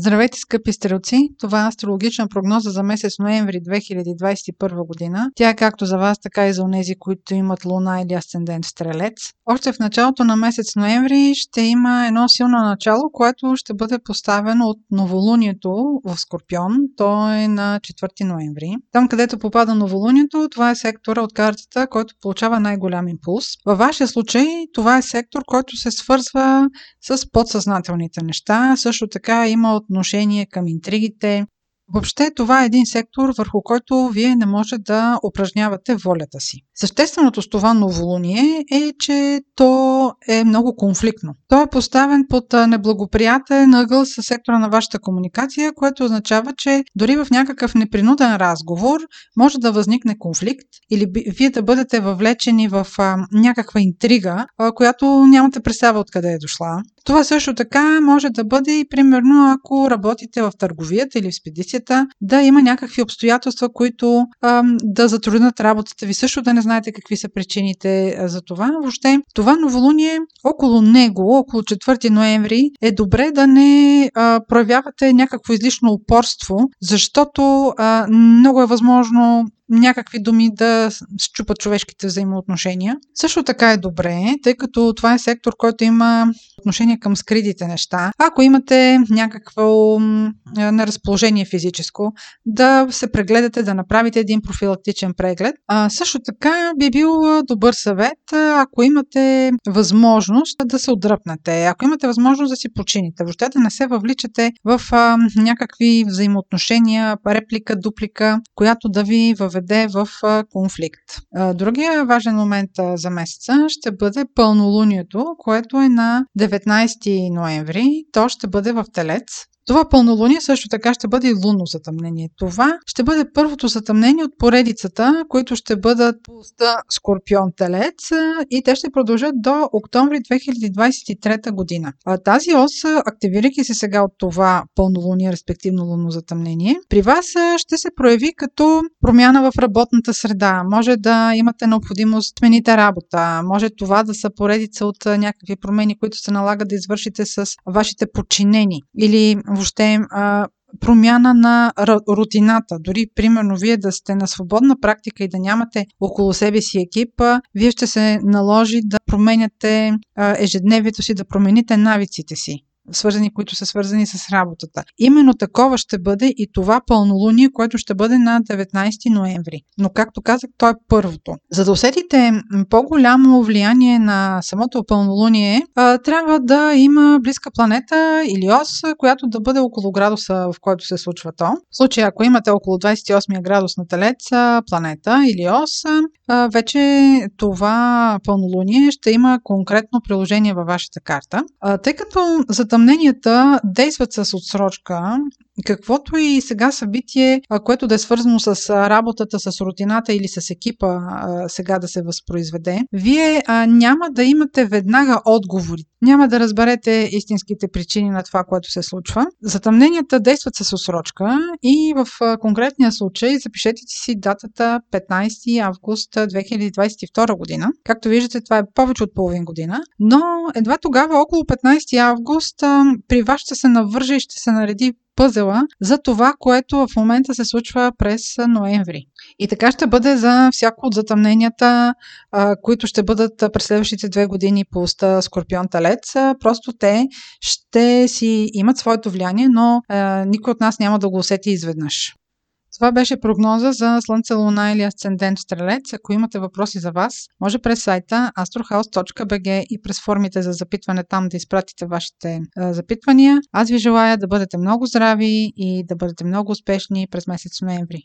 Здравейте, скъпи стрелци! Това е астрологична прогноза за месец ноември 2021 година. Тя е както за вас, така и за онези, които имат луна или асцендент в стрелец. Още в началото на месец ноември ще има едно силно начало, което ще бъде поставено от новолунието в Скорпион. То е на 4 ноември. Там, където попада новолунието, това е сектора от картата, който получава най-голям импулс. Във вашия случай това е сектор, който се свързва с подсъзнателните неща. Също така има отношение към интригите, Въобще това е един сектор, върху който вие не може да упражнявате волята си. Същественото с това новолуние е, че то е много конфликтно. То е поставен под неблагоприятен ъгъл със сектора на вашата комуникация, което означава, че дори в някакъв непринуден разговор може да възникне конфликт или вие да бъдете въвлечени в някаква интрига, която нямате представа откъде е дошла. Това също така може да бъде и примерно ако работите в търговията или в спедицията, да има някакви обстоятелства, които а, да затруднят работата ви. Също да не знаете какви са причините за това. Въобще, това новолуние около него, около 4 ноември, е добре да не а, проявявате някакво излишно упорство, защото а, много е възможно някакви думи да щупат човешките взаимоотношения. Също така е добре, тъй като това е сектор, който има отношение към скритите неща. Ако имате някакво неразположение физическо, да се прегледате, да направите един профилактичен преглед. А, също така би бил добър съвет, ако имате възможност да се отдръпнете, ако имате възможност да си почините, въобще да не се въвличате в а, някакви взаимоотношения, реплика, дуплика, която да ви въведе заведе в конфликт. Другия важен момент за месеца ще бъде пълнолунието, което е на 19 ноември. То ще бъде в Телец. Това пълнолуние също така ще бъде и лунно затъмнение. Това ще бъде първото затъмнение от поредицата, които ще бъдат пуста Скорпион Телец и те ще продължат до октомври 2023 година. А тази ос, активирайки се сега от това пълнолуние, респективно лунно затъмнение, при вас ще се прояви като промяна в работната среда. Може да имате необходимост смените работа, може това да са поредица от някакви промени, които се налагат да извършите с вашите подчинени или въобще а, промяна на рутината. Дори, примерно, вие да сте на свободна практика и да нямате около себе си екипа, вие ще се наложи да променяте ежедневието си, да промените навиците си свързани, които са свързани с работата. Именно такова ще бъде и това пълнолуние, което ще бъде на 19 ноември. Но, както казах, то е първото. За да усетите по-голямо влияние на самото пълнолуние, трябва да има близка планета или ос, която да бъде около градуса, в който се случва то. В случай, ако имате около 28 градус на Телец планета или ос, вече това пълнолуние ще има конкретно приложение във вашата карта. Тъй като за да затъмненията действат с отсрочка, каквото и сега събитие, което да е свързано с работата, с рутината или с екипа сега да се възпроизведе, вие няма да имате веднага отговори. Няма да разберете истинските причини на това, което се случва. Затъмненията действат с отсрочка и в конкретния случай запишете си датата 15 август 2022 година. Както виждате, това е повече от половин година, но едва тогава, около 15 август, при вас ще се навърже и ще се нареди пъзела за това, което в момента се случва през ноември. И така ще бъде за всяко от затъмненията, които ще бъдат през следващите две години по уста Скорпион Талец. Просто те ще си имат своето влияние, но никой от нас няма да го усети изведнъж. Това беше прогноза за Слънце, Луна или Асцендент Стрелец. Ако имате въпроси за вас, може през сайта astrohouse.bg и през формите за запитване там да изпратите вашите запитвания. Аз ви желая да бъдете много здрави и да бъдете много успешни през месец ноември.